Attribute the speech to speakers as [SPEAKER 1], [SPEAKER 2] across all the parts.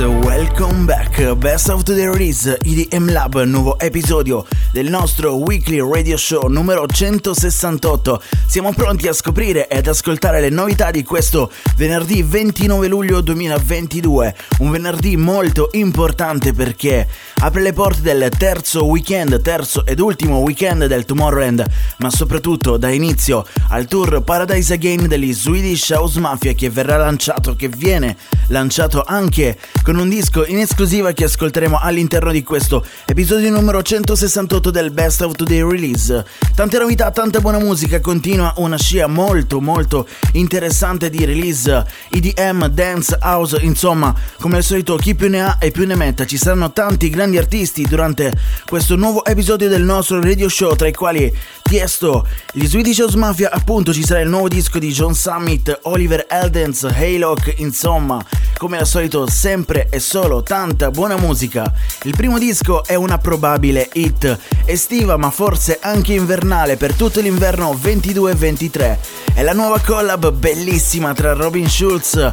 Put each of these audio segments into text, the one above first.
[SPEAKER 1] guys, welcome back. Best of the Release, EDM Lab, nuovo episodio del nostro weekly radio show numero 168. Siamo pronti a scoprire ed ascoltare le novità di questo venerdì 29 luglio 2022. Un venerdì molto importante perché apre le porte del terzo weekend, terzo ed ultimo weekend del Tomorrowland, ma soprattutto dà inizio al tour Paradise Again degli Swedish House Mafia che verrà lanciato, che viene lanciato anche con un disco in esclusiva che ascolteremo all'interno di questo episodio numero 168 del Best of Today Release. Tante novità, tanta buona musica, continua una scia molto molto interessante di release EDM, Dance, House, insomma, come al solito chi più ne ha e più ne metta. Ci saranno tanti grandi artisti durante questo nuovo episodio del nostro radio show, tra i quali Tiesto, gli Swedish House Mafia, appunto ci sarà il nuovo disco di John Summit, Oliver Eldens, Haylock, insomma, come al solito sempre e solo tanta buona musica. Il primo disco è una probabile hit estiva ma forse anche invernale per tutto l'inverno 22-23. È la nuova collab bellissima tra Robin Schulz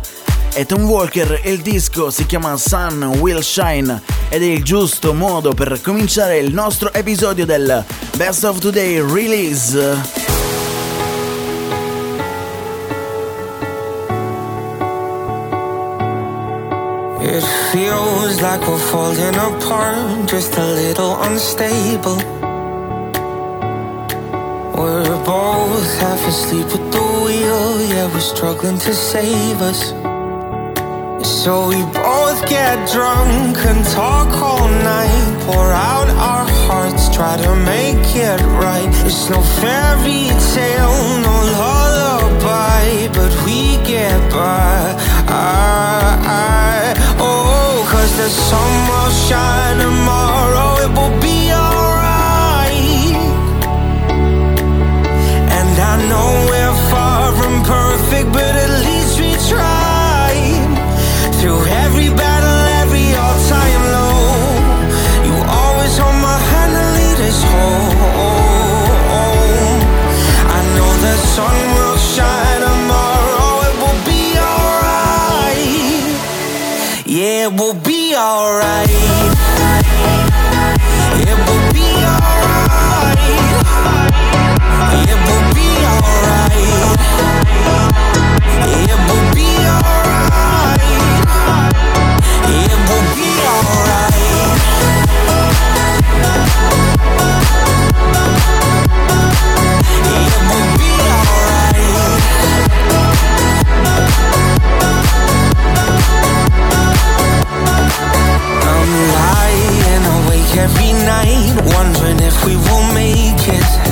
[SPEAKER 1] e Tom Walker il disco si chiama Sun Will Shine ed è il giusto modo per cominciare il nostro episodio del Best of Today Release.
[SPEAKER 2] It feels like we're falling apart, just a little unstable. We're both half asleep at the wheel, yeah, we're struggling to save us. So we both get drunk and talk all night, pour out our hearts, try to make it right. It's no fairy tale, no lullaby, but we get by. I, I, cause the sun will shine tomorrow, it will be alright. And I know we're far from perfect, but at least we tried. Through every battle, every all-time low, you always hold my hand and lead us home. I know the sun will will be alright. It will be alright. It will I'm lying awake every night, wondering if we will make it.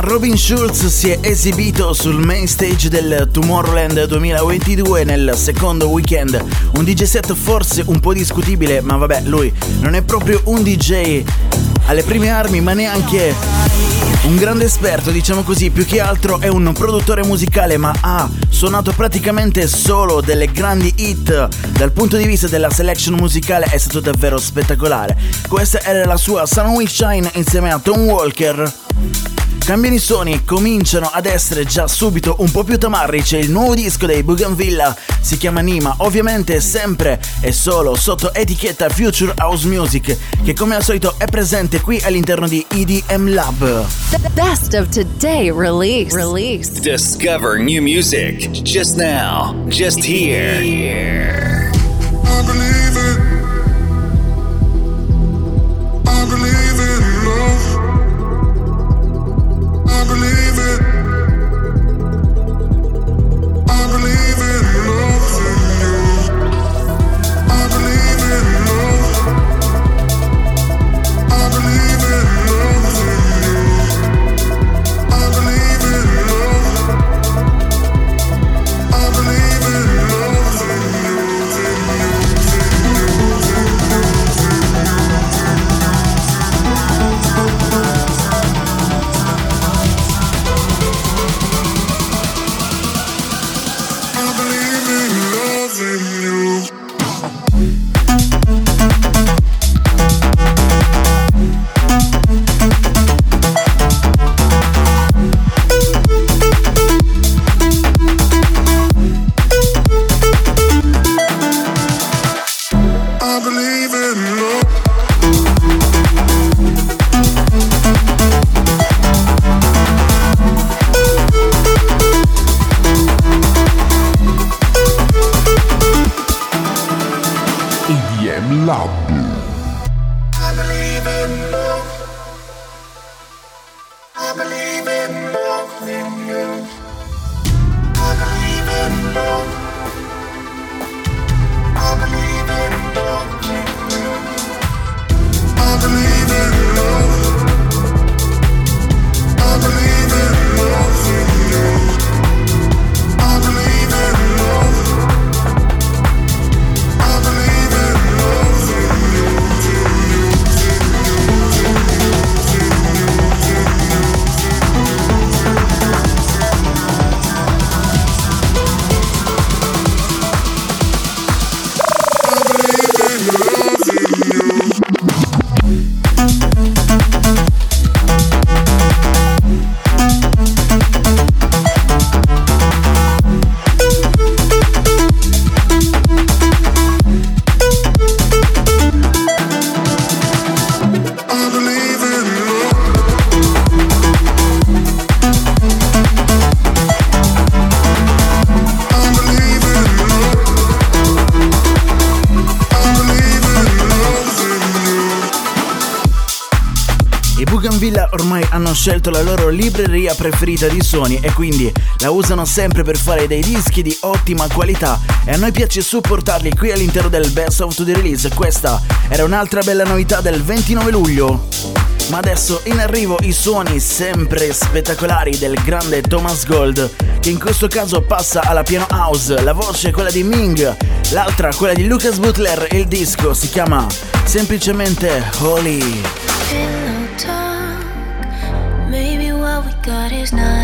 [SPEAKER 1] Robin Schulz si è esibito sul main stage del Tomorrowland 2022 nel secondo weekend. Un DJ set forse un po' discutibile, ma vabbè, lui non è proprio un DJ alle prime armi, ma neanche un grande esperto, diciamo così, più che altro è un produttore musicale, ma ha suonato praticamente solo delle grandi hit. Dal punto di vista della selection musicale è stato davvero spettacolare. Questa era la sua Sun Shine insieme a Tom Walker. Cambiano i suoni, cominciano ad essere già subito un po' più tamarrici. Il nuovo disco dei Bougainville si chiama Nima, ovviamente sempre e solo sotto etichetta Future House Music, che come al solito è presente qui all'interno di EDM Lab.
[SPEAKER 3] The best of today release. Release.
[SPEAKER 4] Discover new music just now, just here.
[SPEAKER 5] I
[SPEAKER 6] EDM
[SPEAKER 1] scelto la loro libreria preferita di suoni e quindi la usano sempre per fare dei dischi di ottima qualità e a noi piace supportarli qui all'interno del Best of the Release. Questa era un'altra bella novità del 29 luglio. Ma adesso in arrivo i suoni sempre spettacolari del grande Thomas Gold, che in questo caso passa alla piano house, la voce è quella di Ming, l'altra quella di Lucas Butler e il disco si chiama semplicemente Holy.
[SPEAKER 7] What we got is not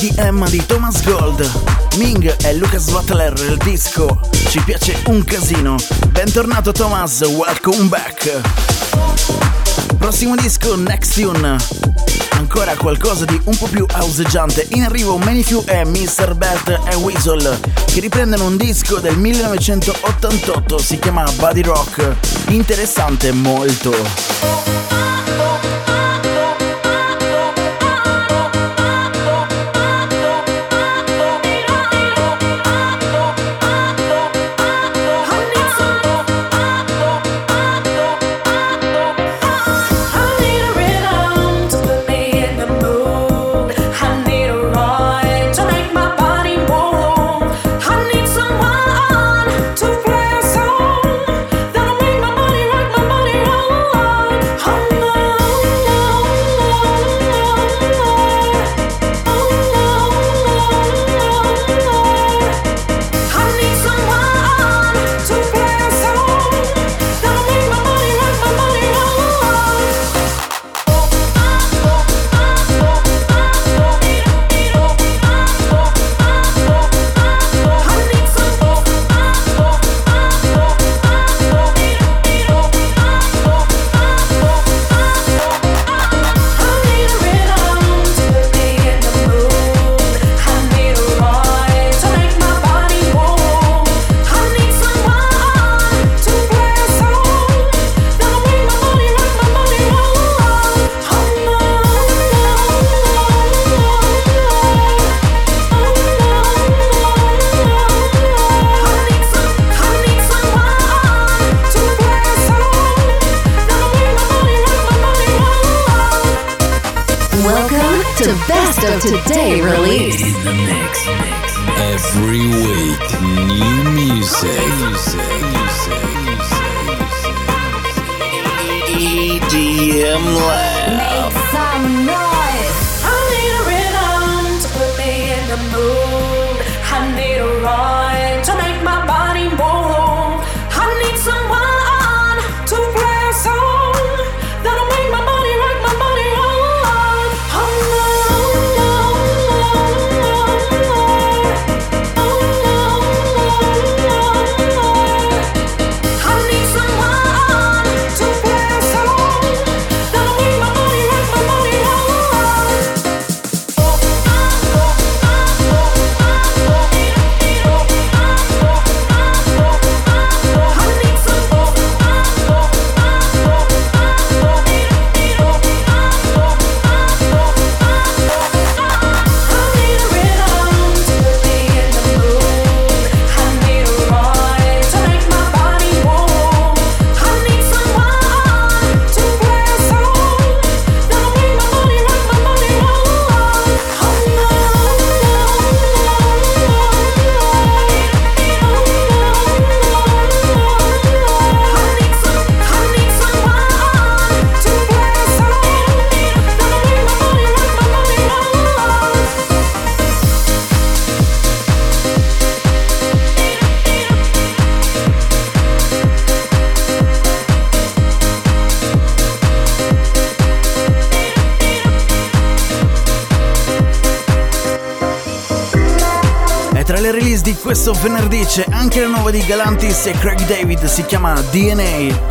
[SPEAKER 1] EDM
[SPEAKER 8] di Thomas Gold. Ming e Lucas Butler, il disco. Ci piace un casino. Bentornato Thomas, welcome back. Prossimo disco, Next Tune. Ancora qualcosa di un po' più auseggiante. In arrivo Many e Mr. Bert e Weasel, che riprendono un disco del 1988, si chiama Body Rock. Interessante molto.
[SPEAKER 1] venerdì c'è anche la nuova di Galantis e Craig David, si chiama DNA.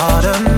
[SPEAKER 4] autumn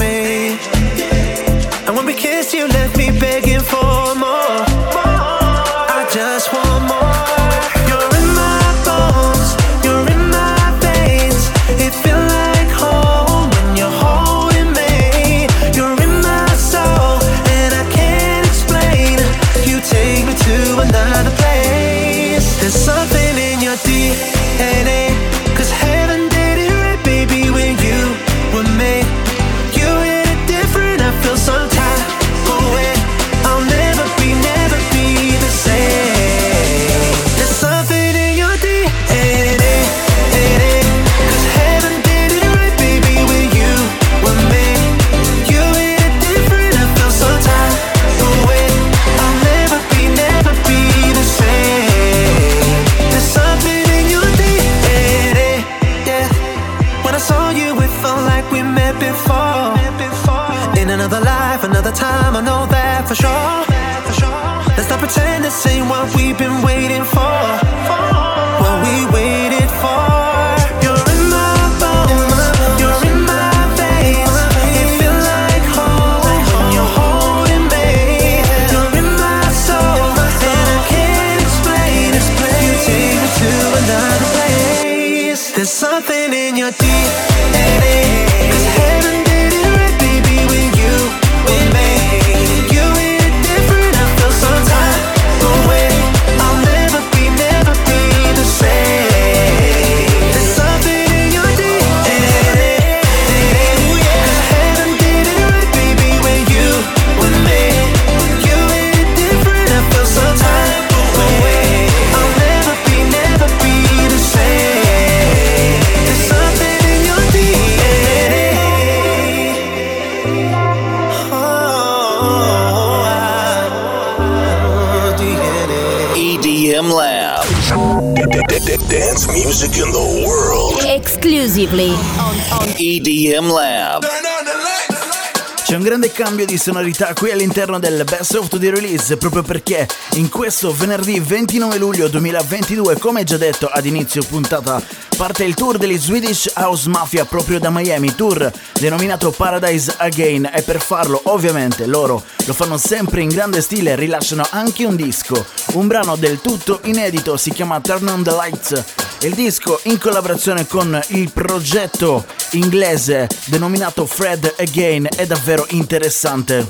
[SPEAKER 9] best music in the world.
[SPEAKER 10] Exclusively on, on
[SPEAKER 4] EDM Lab.
[SPEAKER 1] C'è un grande cambio di sonorità qui all'interno del Best of the Release proprio perché in questo venerdì 29 luglio 2022, come già detto ad inizio puntata parte il tour degli Swedish House Mafia proprio da Miami, tour denominato Paradise Again e per farlo ovviamente loro lo fanno sempre in grande stile, rilasciano anche un disco, un brano del tutto inedito, si chiama Turn on the Lights, il disco in collaborazione con il progetto inglese denominato Fred Again è davvero interessante.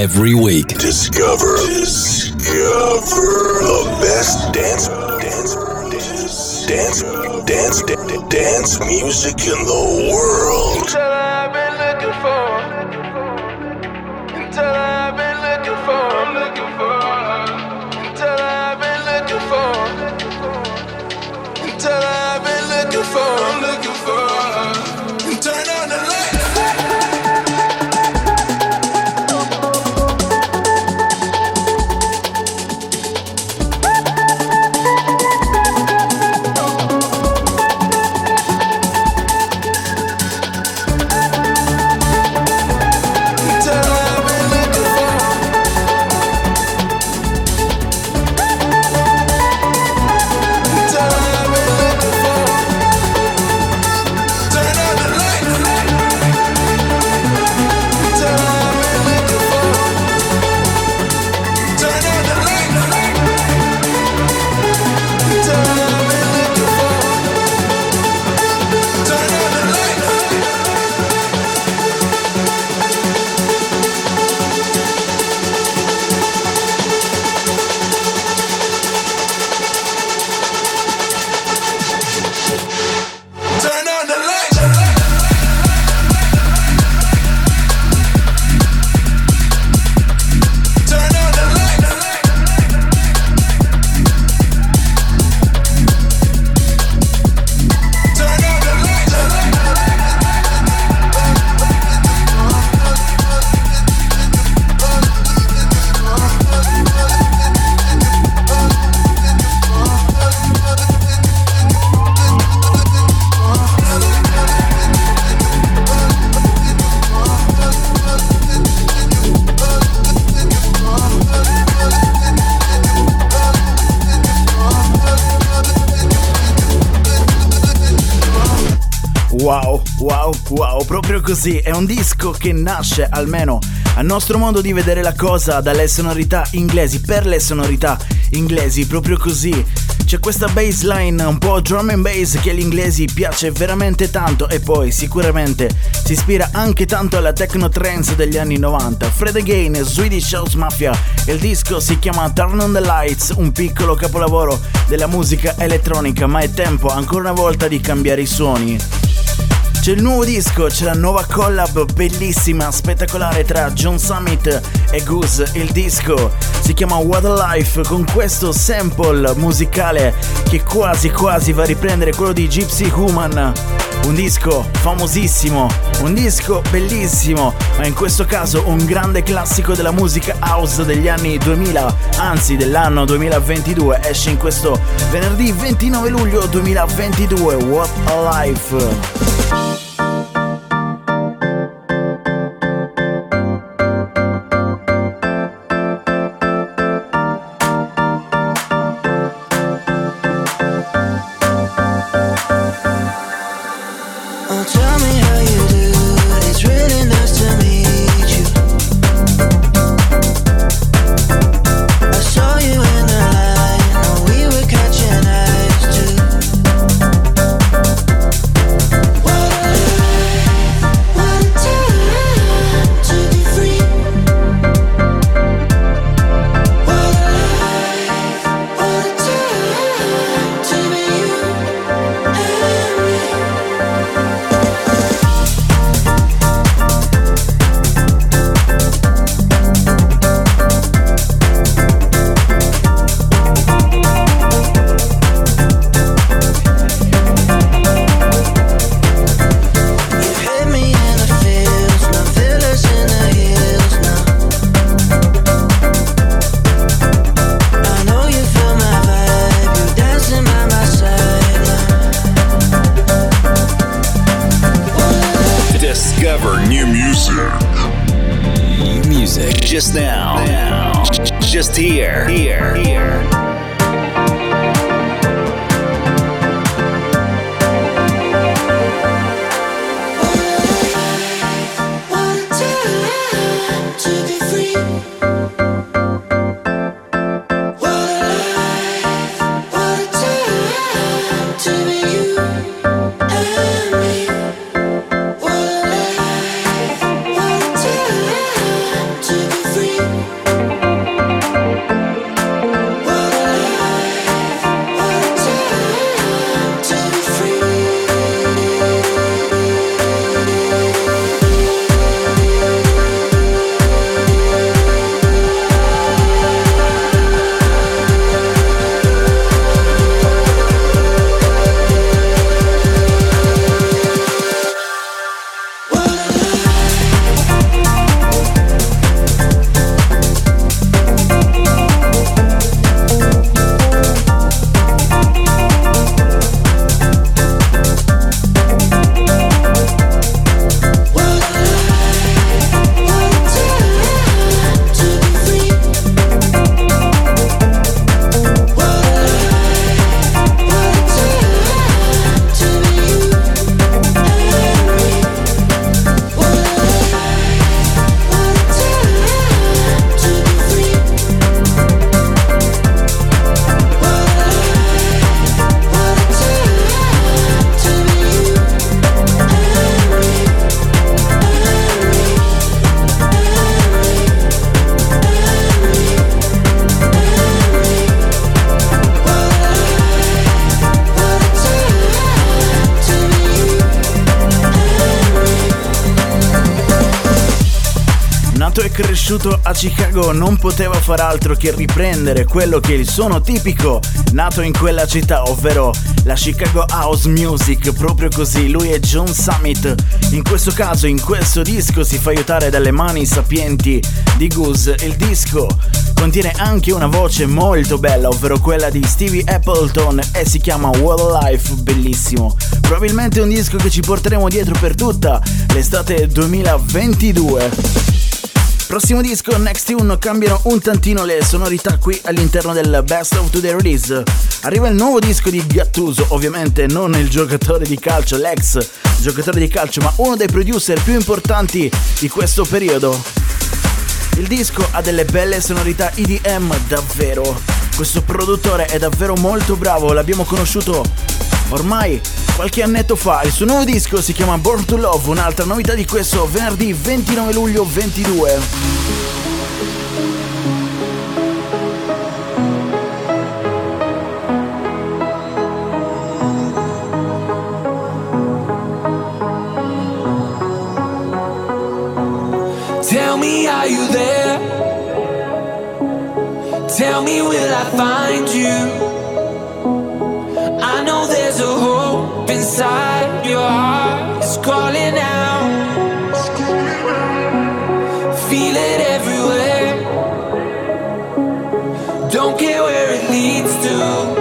[SPEAKER 6] Every week.
[SPEAKER 1] Così. È un disco che nasce, almeno a nostro modo di vedere la cosa, dalle sonorità inglesi, per le sonorità inglesi, proprio così. C'è questa bassline un po' drum and bass che agli inglesi piace veramente tanto e poi sicuramente si ispira anche tanto alla techno trance degli anni 90. Fred Again, Swedish House Mafia, il disco si chiama Turn on the Lights, un piccolo capolavoro della musica elettronica, ma è tempo ancora una volta di cambiare i suoni. C'è il nuovo disco, c'è la nuova collab bellissima, spettacolare tra John Summit e Goose. Il disco si chiama What a Life con questo sample musicale che quasi quasi va a riprendere quello di Gypsy Human. Un disco famosissimo, un disco bellissimo, ma in questo caso un grande classico della musica house degli anni 2000, anzi dell'anno 2022. Esce in questo venerdì 29 luglio 2022. What a Life.
[SPEAKER 11] you
[SPEAKER 3] here. Here.
[SPEAKER 1] Nato e cresciuto a Chicago non poteva far altro che riprendere quello che è il suono tipico nato in quella città, ovvero la Chicago House Music, proprio così. Lui è John Summit. In questo caso, in questo disco si fa aiutare dalle mani sapienti di Goose. Il disco contiene anche una voce molto bella, ovvero quella di Stevie Appleton e si chiama World Life, bellissimo. Probabilmente un disco che ci porteremo dietro per tutta l'estate 2022. Prossimo disco, Next Tune, cambiano un tantino le sonorità qui all'interno del Best of Today Release. Arriva il nuovo disco di Gattuso, ovviamente non il giocatore di calcio, l'ex giocatore di calcio, ma uno dei producer più importanti di questo periodo. Il disco ha delle belle sonorità EDM davvero. Questo produttore è davvero molto bravo, l'abbiamo conosciuto ormai qualche annetto fa. Il suo nuovo disco si chiama Born to Love, un'altra novità di questo venerdì 29 luglio 22.
[SPEAKER 12] Are you there? Tell me, will I find you? I know there's a hope inside your heart. It's calling out. Feel it everywhere. Don't care where it leads to.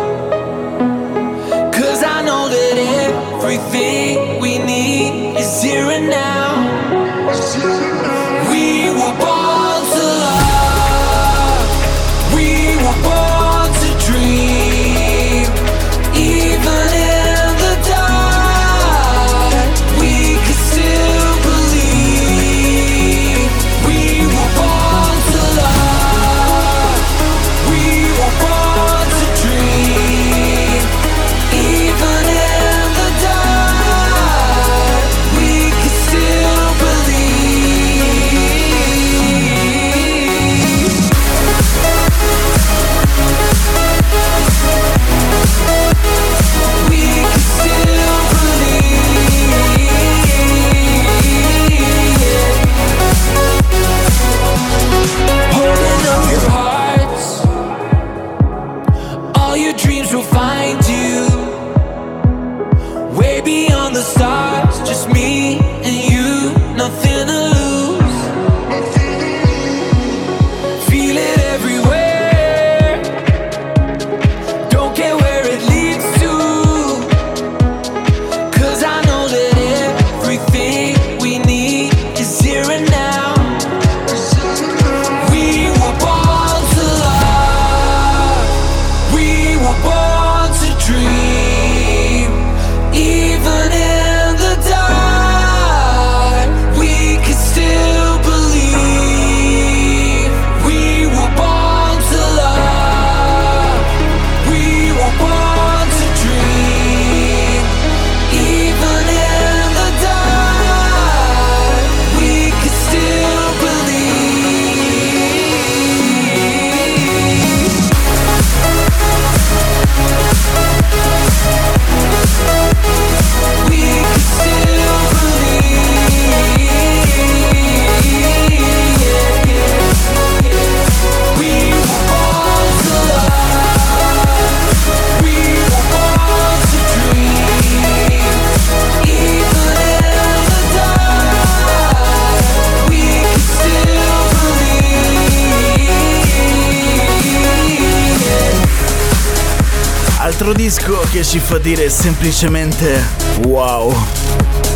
[SPEAKER 1] Che ci fa dire semplicemente wow.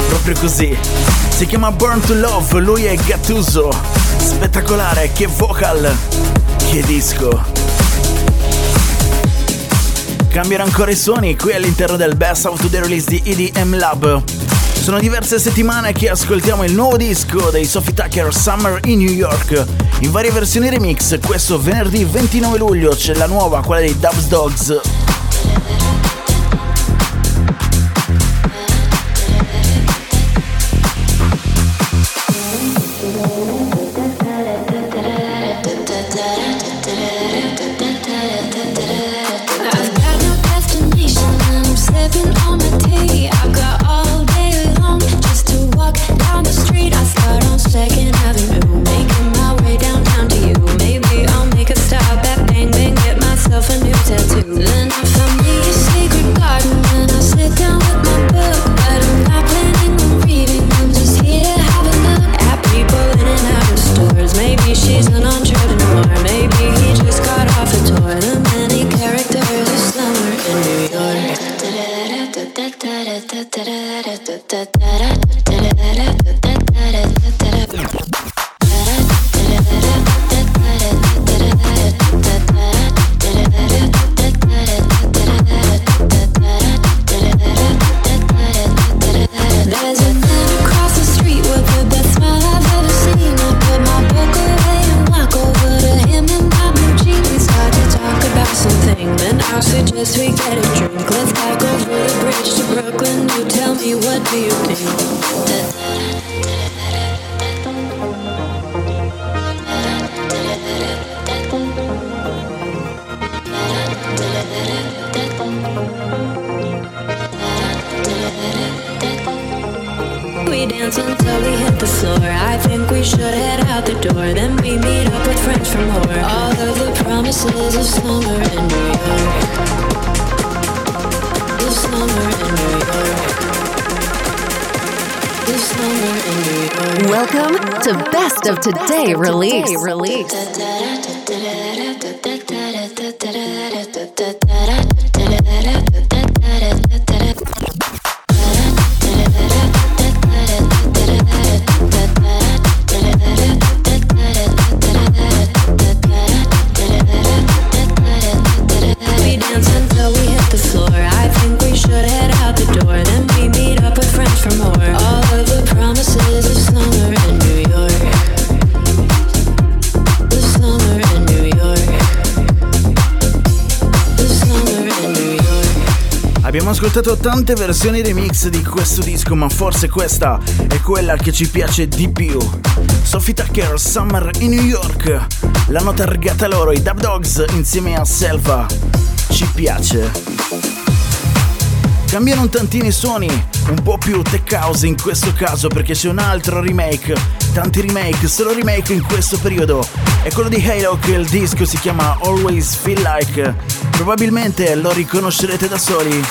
[SPEAKER 1] Proprio così. Si chiama Burn to Love, lui è Gattuso. Spettacolare, che vocal, che disco. Cambiano ancora i suoni qui all'interno del Best of the Release di EDM Lab. Sono diverse settimane che ascoltiamo il nuovo disco dei Sophie Tucker Summer in New York in varie versioni remix. Questo venerdì 29 luglio c'è la nuova, quella dei Dubs Dogs.
[SPEAKER 7] Best of
[SPEAKER 3] Today Release.
[SPEAKER 1] Ascoltato tante versioni remix di questo disco, ma forse questa è quella che ci piace di più. Sophie Tucker, Summer in New York. L'hanno targata loro, i Dub Dogs, insieme a Selva. Ci piace. Cambiano un tantino i suoni, un po' più tech house in questo caso perché c'è un altro remake, tanti remake, solo remake in questo periodo. È quello di Halo che il disco si chiama Always Feel Like. Probabilmente lo riconoscerete da soli.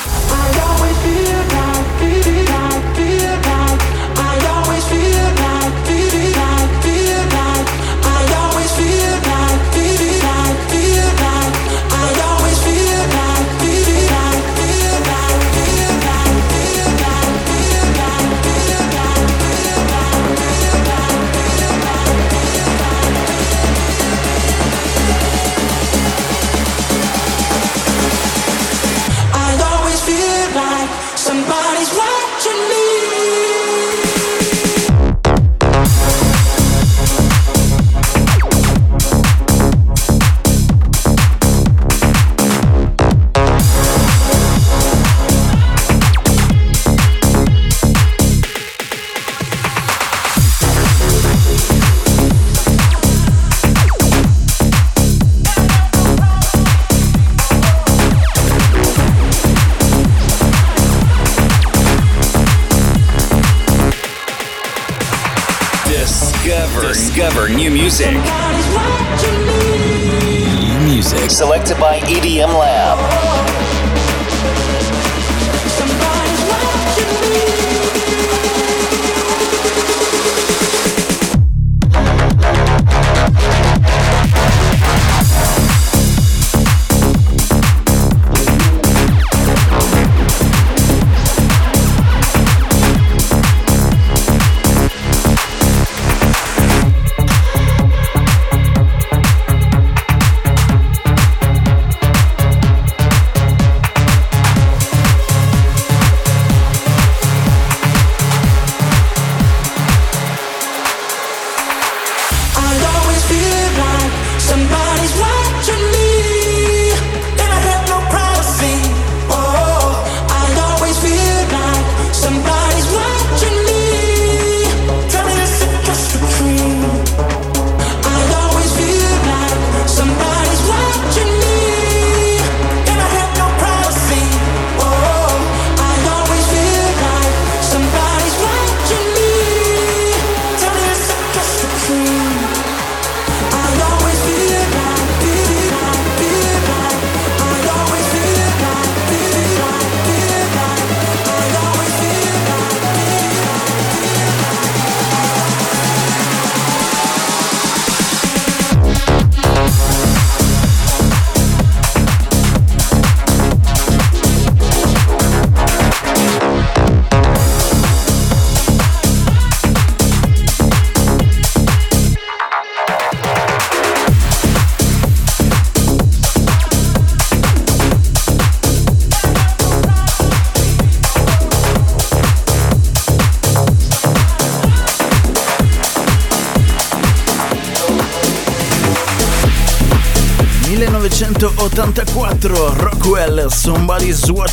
[SPEAKER 4] EDM Lab.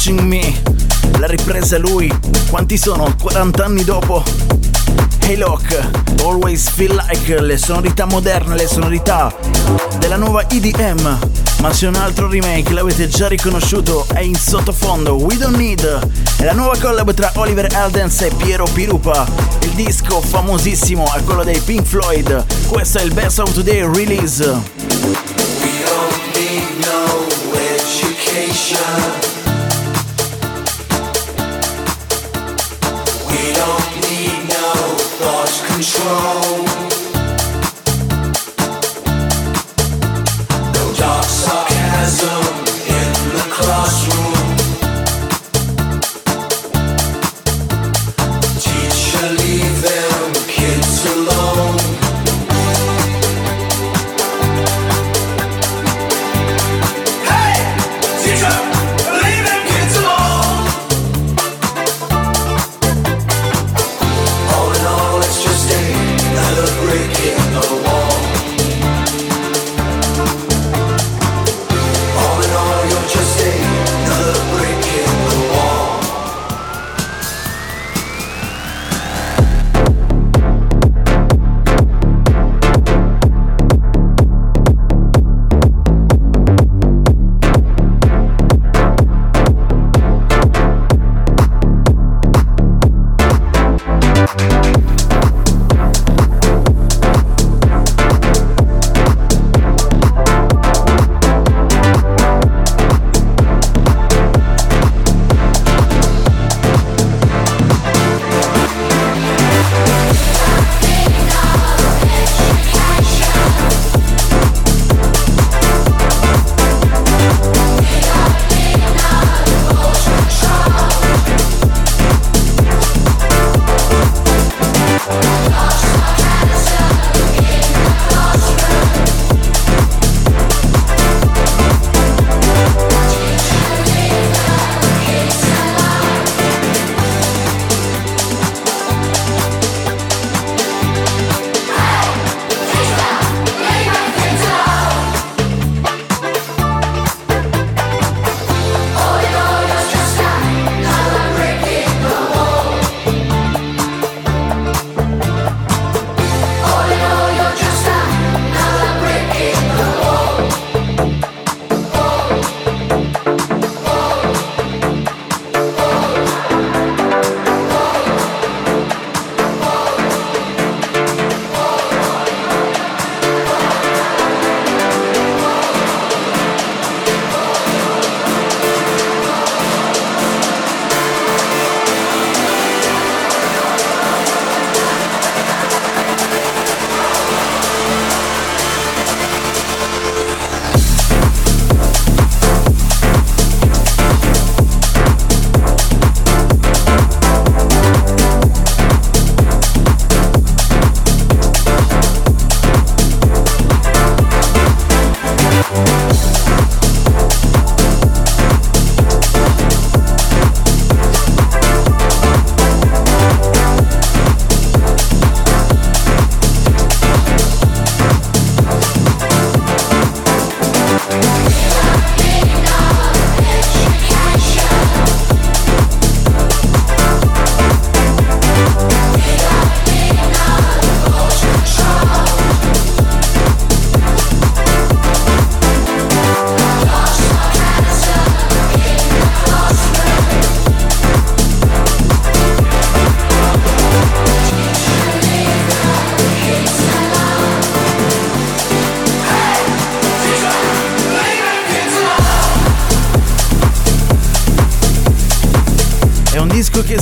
[SPEAKER 1] Watching Me. La ripresa lui, quanti sono? 40 anni dopo? Hey Lock, Always Feel Like, le sonorità moderne, le sonorità della nuova EDM. Ma c'è un altro remake, l'avete già riconosciuto, è in sottofondo, We Don't Need. È la nuova collab tra Oliver Eldens e Piero Pirupa. Il disco famosissimo è quello dei Pink Floyd. Questo è il Best of Today release.
[SPEAKER 13] We don't need no education. lost control.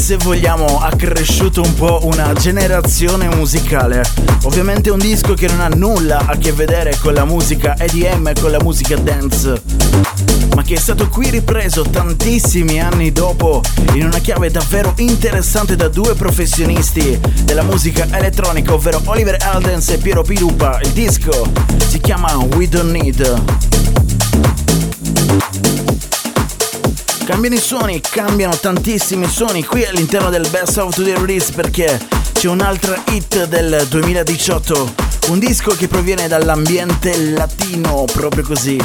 [SPEAKER 1] Se vogliamo ha cresciuto un po' una generazione musicale. Ovviamente un disco che non ha nulla a che vedere con la musica EDM e con la musica dance, ma che è stato qui ripreso tantissimi anni dopo in una chiave davvero interessante da due professionisti della musica elettronica, ovvero Oliver Aldens e Piero Pirupa. Il disco si chiama We Don't Need. Cambiano i suoni, cambiano tantissimi suoni qui all'interno del Best of the Release perché c'è un'altra hit del 2018, Un disco che proviene dall'ambiente latino, proprio così.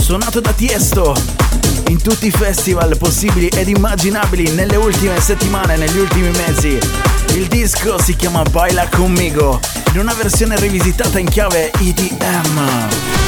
[SPEAKER 1] Suonato da Tiesto in tutti i festival possibili ed immaginabili nelle ultime settimane, negli ultimi mesi. Il disco si chiama Baila Conmigo, in una versione rivisitata in chiave EDM.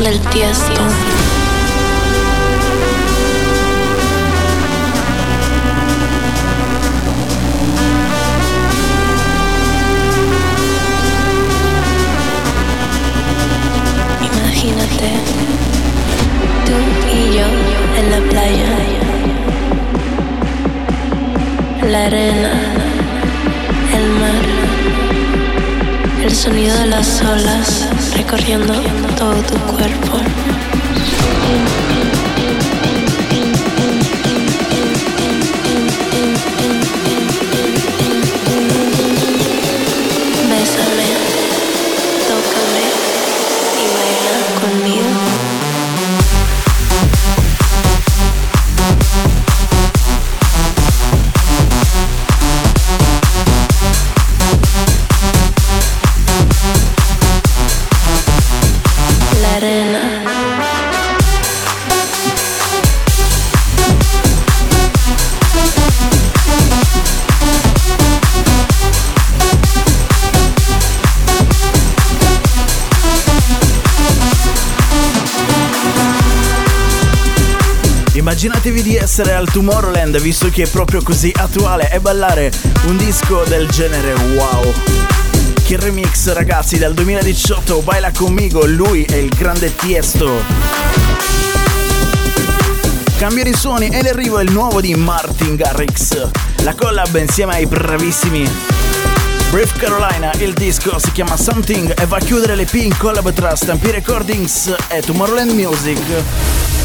[SPEAKER 7] Del tiesto.
[SPEAKER 1] Immaginatevi di essere al Tomorrowland visto che è proprio così attuale e ballare un disco del genere wow. Che remix ragazzi dal 2018 Baila conmigo, lui è il grande Tiesto. Cambia di suoni e l'arrivo è il nuovo di Martin Garrix. La collab insieme ai bravissimi Brief Carolina, il disco si chiama Something e va a chiudere l'EP in collab tra Stampy Recordings e Tomorrowland Music.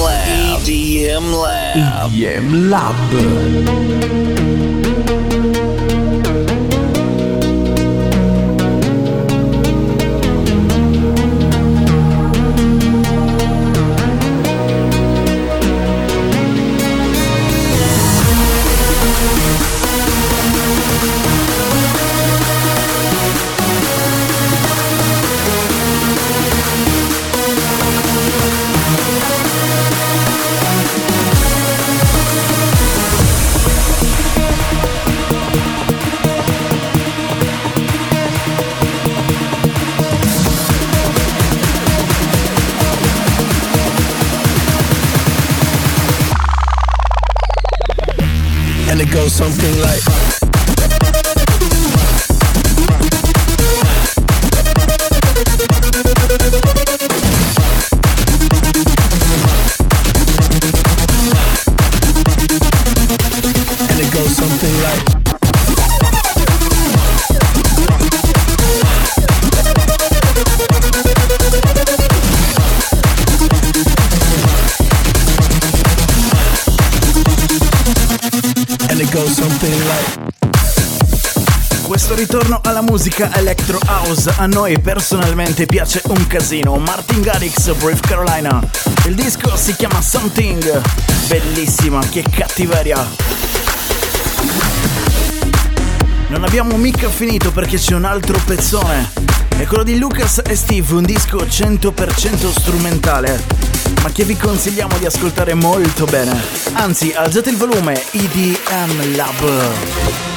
[SPEAKER 4] Lab. EDM Lab.
[SPEAKER 14] EDM Lab.
[SPEAKER 1] Musica electro house a noi personalmente piace un casino. Martin Garrix, Brave Carolina. Il disco si chiama Something. Bellissima, che cattiveria. Non abbiamo mica finito perché c'è un altro pezzone. È quello di Lucas e Steve, un disco 100% strumentale, ma che vi consigliamo di ascoltare molto bene. Anzi, alzate il volume, EDM Lab.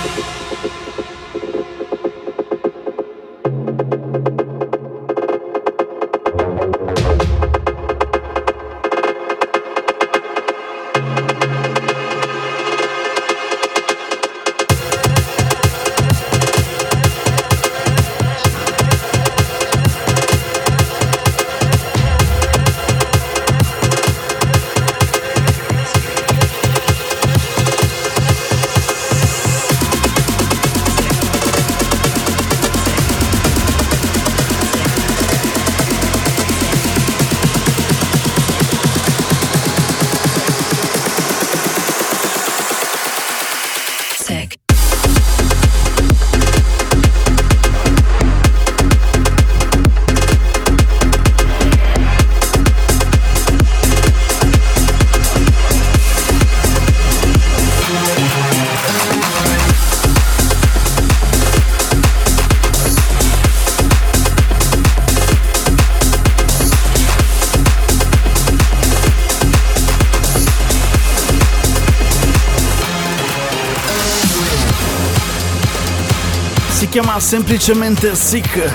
[SPEAKER 1] Chiama semplicemente Sick.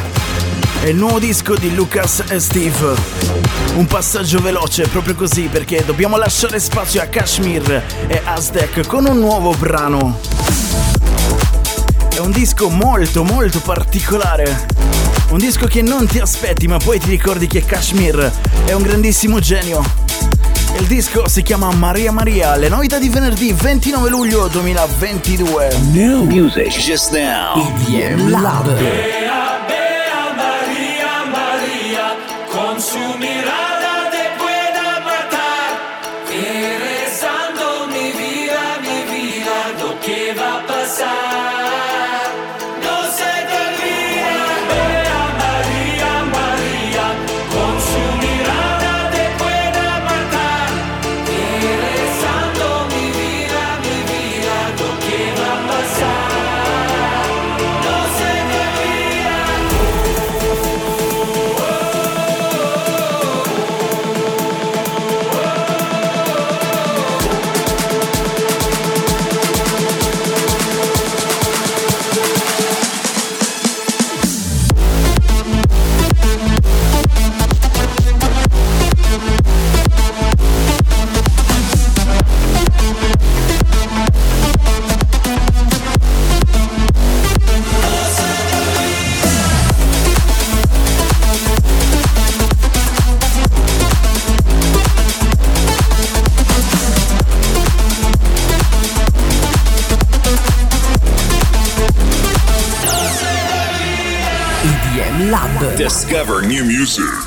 [SPEAKER 1] È il nuovo disco di Lucas e Steve. Un passaggio veloce, proprio così, perché dobbiamo lasciare spazio a Kashmir e Aztec con un nuovo brano. È un disco molto molto particolare. Un disco che non ti aspetti, ma poi ti ricordi che Kashmir è un grandissimo genio. Il disco si chiama Maria Maria, le novità di venerdì 29 luglio 2022.
[SPEAKER 5] New music.
[SPEAKER 12] Just now.
[SPEAKER 14] EDM Lab.
[SPEAKER 12] Music.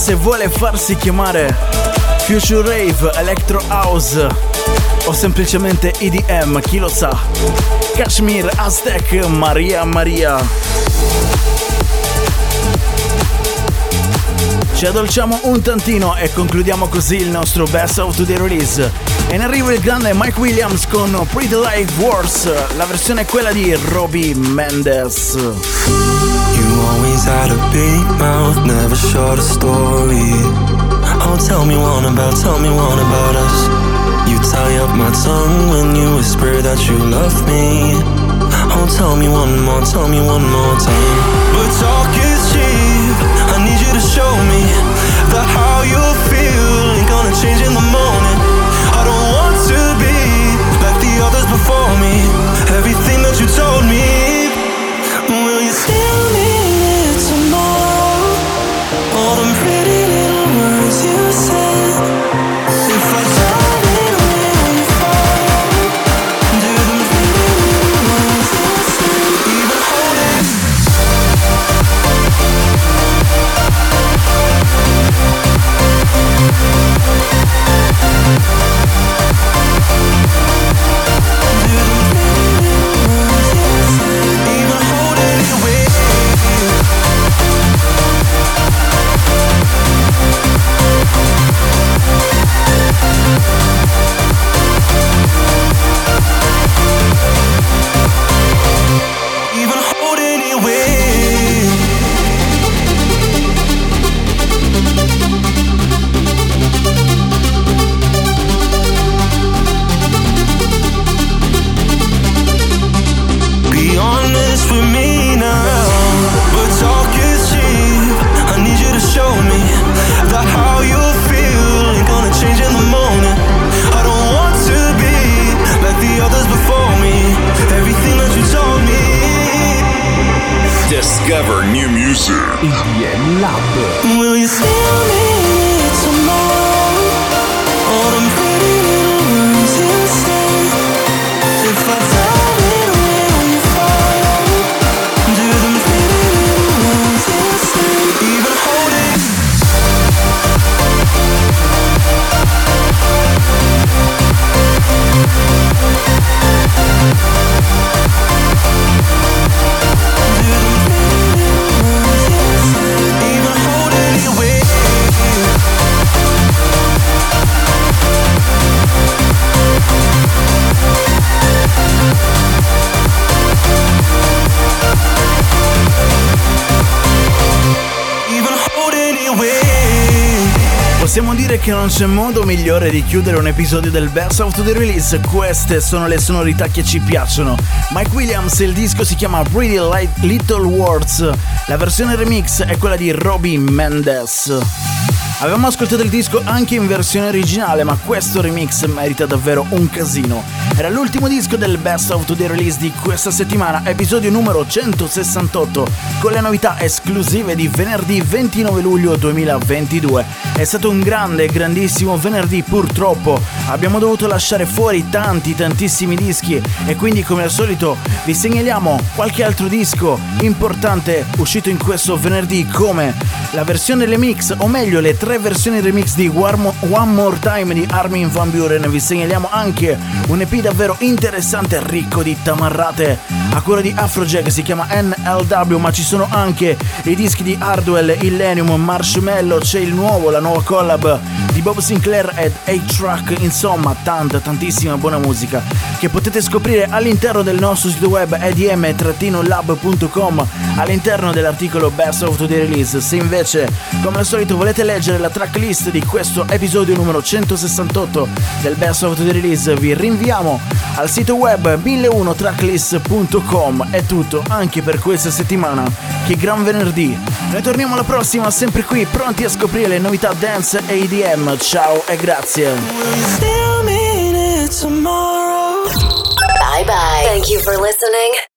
[SPEAKER 15] Se
[SPEAKER 1] vuole farsi chiamare Future Rave, Electro House o semplicemente EDM, chi lo sa. Kashmir, Aztec, Maria Maria. Ci addolciamo un tantino e concludiamo così il nostro Best of the Release. E in arrivo il grande Mike Williams con Pretty Like Wars, la versione è quella di Robbie Mendes.
[SPEAKER 12] Always had a big mouth, never short a story. Oh, tell me one about, tell me one about us. You tie up my tongue when you whisper that you love me. Oh, tell me one more, tell me one more time. But talk is cheap. I need you to show me that how you feel ain't gonna change in the morning. I don't want to be like the others before me. Everything that you told me,
[SPEAKER 1] che non c'è modo migliore di chiudere un episodio del Best of the Release. Queste sono le sonorità che ci piacciono. Mike Williams, il disco si chiama Pretty Light Little Words. La versione remix è quella di Robbie Mendes. Avevamo ascoltato il disco anche in versione originale, ma questo remix merita davvero un casino. Era l'ultimo disco del Best of the Release di questa settimana, episodio numero 168, con le novità esclusive di venerdì 29 luglio 2022. È stato un grande, grandissimo venerdì, purtroppo. Abbiamo dovuto lasciare fuori tanti, tantissimi dischi e quindi come al solito vi segnaliamo qualche altro disco importante uscito in questo venerdì come la versione remix, o meglio le tre tre versioni remix di One More Time di Armin Van Buren. Vi segnaliamo anche un EP davvero interessante, ricco di tamarrate, a cura di Afrojack, si chiama NLW, ma ci sono anche i dischi di Hardwell, Illenium, Marshmallow, c'è il nuovo, la nuova collab di Bob Sinclair ed A-Track, insomma tanta, tantissima buona musica che potete scoprire all'interno del nostro sito web edm-lab.com all'interno dell'articolo Best of the Release. Se invece, come al solito, volete leggere la tracklist di questo episodio numero 168 del Best of the Release. Vi rinviamo al sito web 1001tracklist.com è tutto anche per questa settimana. Che gran venerdì. Noi torniamo alla prossima sempre qui pronti a scoprire le novità dance e EDM ciao e grazie.
[SPEAKER 7] Bye bye. Thank you for listening